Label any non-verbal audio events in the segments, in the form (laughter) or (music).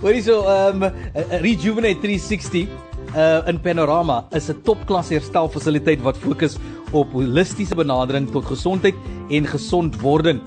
Hoorie so um Rejuvenate 360 uh in Panorama is 'n topklas herstelfasiliteit wat fokus op holistiese benadering tot gesondheid en gesondwording.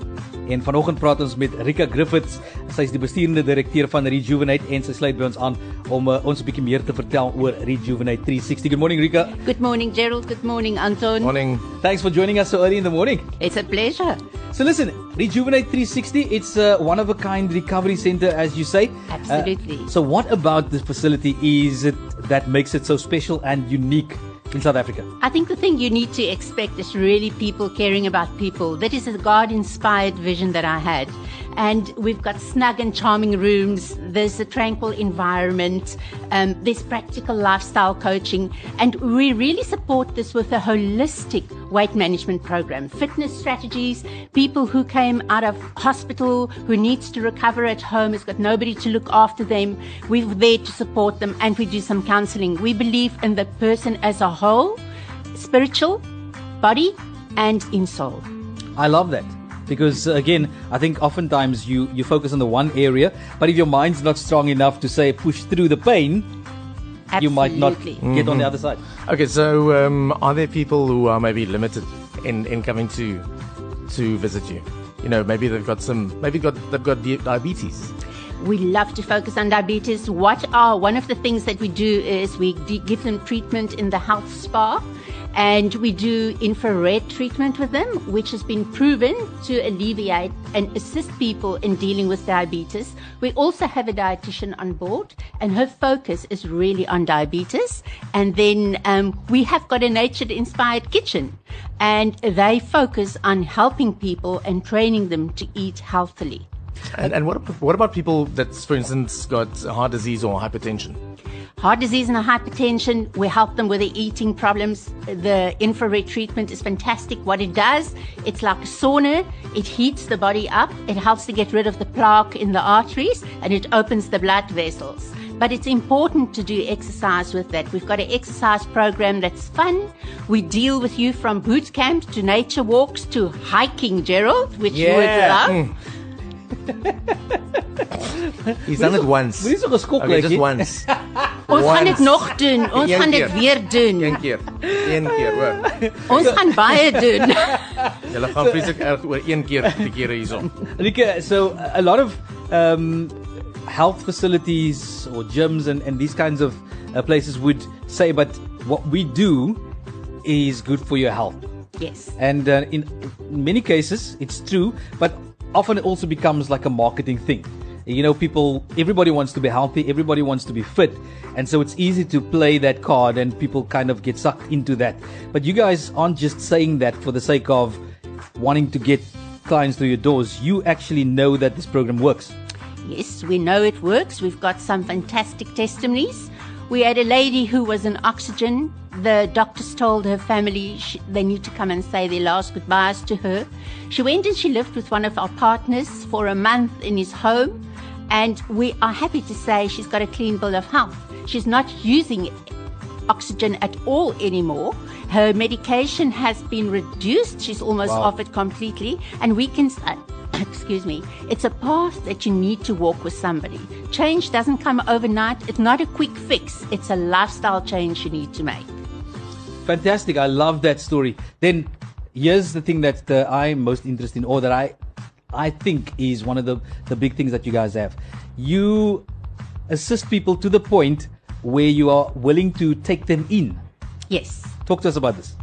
En vanoggend praat ons met Rika Griffiths. Sy is die besturende direkteur van Rejuvenate en sy sluit by ons aan om uh, ons 'n bietjie meer te vertel oor Rejuvenate 360. Good morning Rika. Good morning Gerald. Good morning Anton. Morning. Thanks for joining us so early in the morning. It's a pleasure. So listen, Rejuvenate 360, it's a one of a kind recovery center as you say. Absolutely. Uh, so what about this facility is it that makes it so special and unique in South Africa? I think the thing you need to expect is really people caring about people. That is a God inspired vision that I had. And we've got snug and charming rooms, there's a tranquil environment, um, there's practical lifestyle coaching, and we really support this with a holistic weight management program. Fitness strategies, people who came out of hospital, who needs to recover at home, has got nobody to look after them. We're there to support them and we do some counseling. We believe in the person as a whole, spiritual, body, and in soul. I love that because again, I think oftentimes you you focus on the one area, but if your mind's not strong enough to say push through the pain, Absolutely. you might not get on the other side. Okay, so um, are there people who are maybe limited in, in coming to to visit you? You know, maybe they've got some, maybe got they've got di- diabetes. We love to focus on diabetes. What are one of the things that we do is we d- give them treatment in the health spa. And we do infrared treatment with them, which has been proven to alleviate and assist people in dealing with diabetes. We also have a dietitian on board, and her focus is really on diabetes. And then um, we have got a nature inspired kitchen, and they focus on helping people and training them to eat healthily. And, and what, what about people that's, for instance, got heart disease or hypertension? Heart disease and hypertension, we help them with their eating problems. The infrared treatment is fantastic. What it does, it's like a sauna. It heats the body up. It helps to get rid of the plaque in the arteries and it opens the blood vessels. But it's important to do exercise with that. We've got an exercise program that's fun. We deal with you from boot camp to nature walks to hiking, Gerald, which you would Yeah. love. Mm. (laughs) He's done it once. Moenie so geskok Okay, just once. (laughs) Ons gaan dit Once. nog doen. Ons Een gaan dit keer. weer doen. Een keer. Een keer, hoor. (laughs) Ons gaan baie doen. (laughs) Julle gaan vreeslik erg oor een keer die kere hierson. Rika, so a lot of um, health facilities or gyms and, and these kinds of uh, places would say, but what we do is good for your health. Yes. And uh, in, in many cases, it's true, but often it also becomes like a marketing thing. You know, people, everybody wants to be healthy, everybody wants to be fit, and so it's easy to play that card and people kind of get sucked into that. But you guys aren't just saying that for the sake of wanting to get clients through your doors. You actually know that this program works. Yes, we know it works. We've got some fantastic testimonies. We had a lady who was in oxygen. The doctors told her family she, they need to come and say their last goodbyes to her. She went and she lived with one of our partners for a month in his home. And we are happy to say she's got a clean bill of health. She's not using oxygen at all anymore. Her medication has been reduced. She's almost Wow. off it completely. And we can say, (coughs) excuse me, it's a path that you need to walk with somebody. Change doesn't come overnight. It's not a quick fix. It's a lifestyle change you need to make. Fantastic. I love that story. Then here's the thing that uh, I'm most interested in, or that I, I think is one of the, the big things that you guys have. You assist people to the point where you are willing to take them in. Yes. Talk to us about this.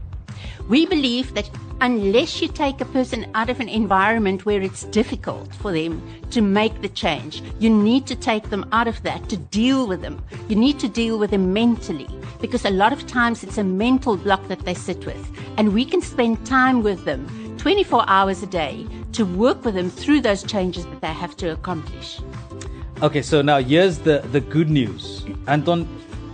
We believe that unless you take a person out of an environment where it's difficult for them to make the change, you need to take them out of that to deal with them. You need to deal with them mentally because a lot of times it's a mental block that they sit with. And we can spend time with them 24 hours a day to work with them through those changes that they have to accomplish. Okay, so now here's the, the good news. Anton,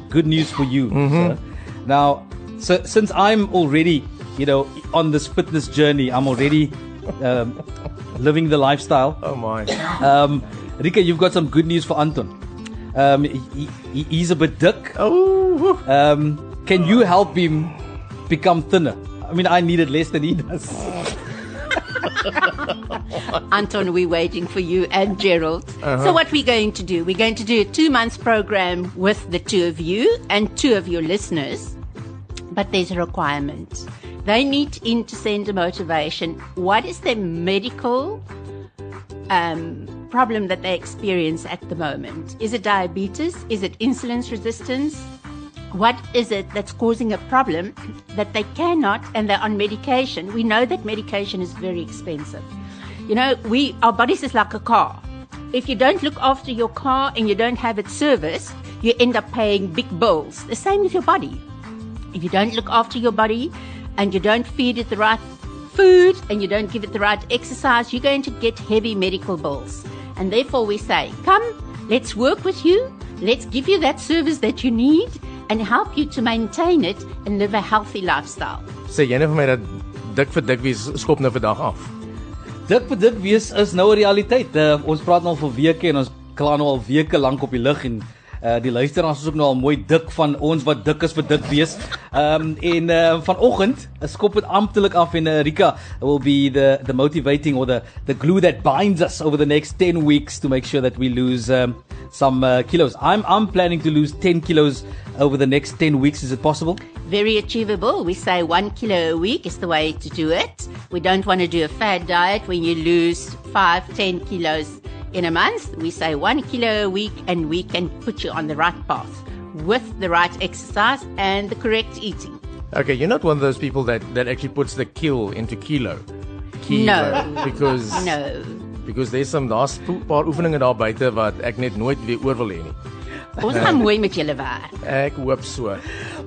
good news for you. Sir. Now, so, since I'm already, you know, on this fitness journey, I'm already um, (laughs) living the lifestyle. Oh my. Um, Rika, you've got some good news for Anton. Um, he, he, he's a bit thick. Oh. Um, can you help him become thinner? I mean, I need it less than he does. (laughs) Anton, we're waiting for you and Gerald. So, what we're going to do, we're going to do a two months program with the two of you and two of your listeners. But there's a requirement. They need in to send a motivation. What is their medical um, problem that they experience at the moment? Is it diabetes? Is it insulin resistance? What is it that's causing a problem that they cannot and they're on medication? We know that medication is very expensive. You know, we our bodies is like a car. If you don't look after your car and you don't have it serviced, you end up paying big bills. The same with your body. If you don't look after your body and you don't feed it the right food and you don't give it the right exercise, you're going to get heavy medical bills. And therefore, we say, come, let's work with you, let's give you that service that you need and help you to maintain it and live a healthy lifestyle. Sê jy net vir my dat dik vir dik wie skop nou vandag af. Dik vir dik wees is nou 'n realiteit. Uh, ons praat nou al vir weke en ons kla nou al weke lank op die lug en uh die luisteraars is ook nou al mooi dik van ons wat dik is vir dik wees. Um, en uh vanoggend skop dit amptelik af en uh, Rika will be the the motivating or the the glue that binds us over the next 10 weeks to make sure that we lose um, some uh, kilos. I'm I'm planning to lose 10 kilos over the next 10 weeks. Is it possible? Very achievable. We say one kilo a week is the way to do it. We don't want to do a fad diet when you lose five, ten kilos in a month. We say one kilo a week and we can put you on the right path with the right exercise and the correct eating. Okay, you're not one of those people that that actually puts the kill into kilo. Kilo No. because (laughs) No. because there's some daar's 'n paar oefeninge daar buite wat ek net nooit weer oor wil hê nie. Ons gaan mooi met julle werk. Ek hoop so.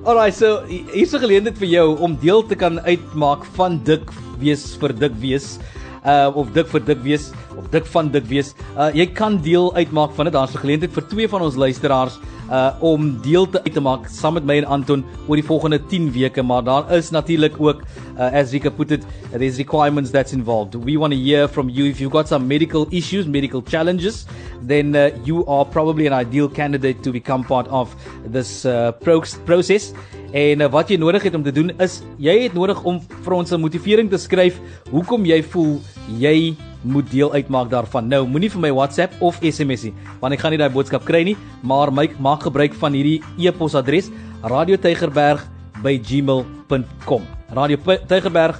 Alright, so hi- hier's 'n geleentheid vir jou om deel te kan uitmaak van dik wees vir dik wees. Uh of dik vir dik wees of dik van dik wees. Uh jy kan deel uitmaak van dit. Daar's 'n geleentheid vir twee van ons luisteraars uh om deel te uit te maak saam met my en Anton oor die volgende 10 weke, maar daar is natuurlik ook uh, as Rika put it, there's requirements that's involved. We want to hear from you if you've got some medical issues, medical challenges, then uh, you are probably an ideal candidate to become part of this uh, pro process. En uh, wat jy nodig het om te doen is jy het nodig om vir ons 'n motivering te skryf hoekom jy voel jy moet deel uitmaak daarvan. Nou, moenie vir my WhatsApp of SMS nie, want ek gaan nie daai boodskap kry nie, maar my maak gebruik van hierdie e-posadres radiotygerberg@gmail.com. Radio P- Tygerberg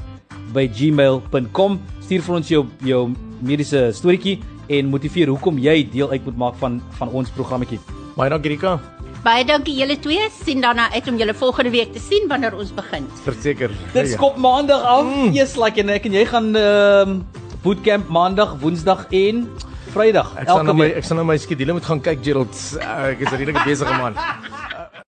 by gmail.com. Stuur vir ons jou jou mediese storieetjie en motiveer hoekom jy deel uit moet maak van van ons programmetjie. Baie dankie Rika. Baie dankie julle twee. Sien daarna uit om julle volgende week te sien wanneer ons begin. Verseker. Dit skop maandag af. Mm. Eers like en ek en jy gaan ehm um, bootcamp maandag, woensdag en Vrydag Ek sal nou my ek sal nou my skedule moet gaan kyk Gerald. Ek is 'n redelike besige man.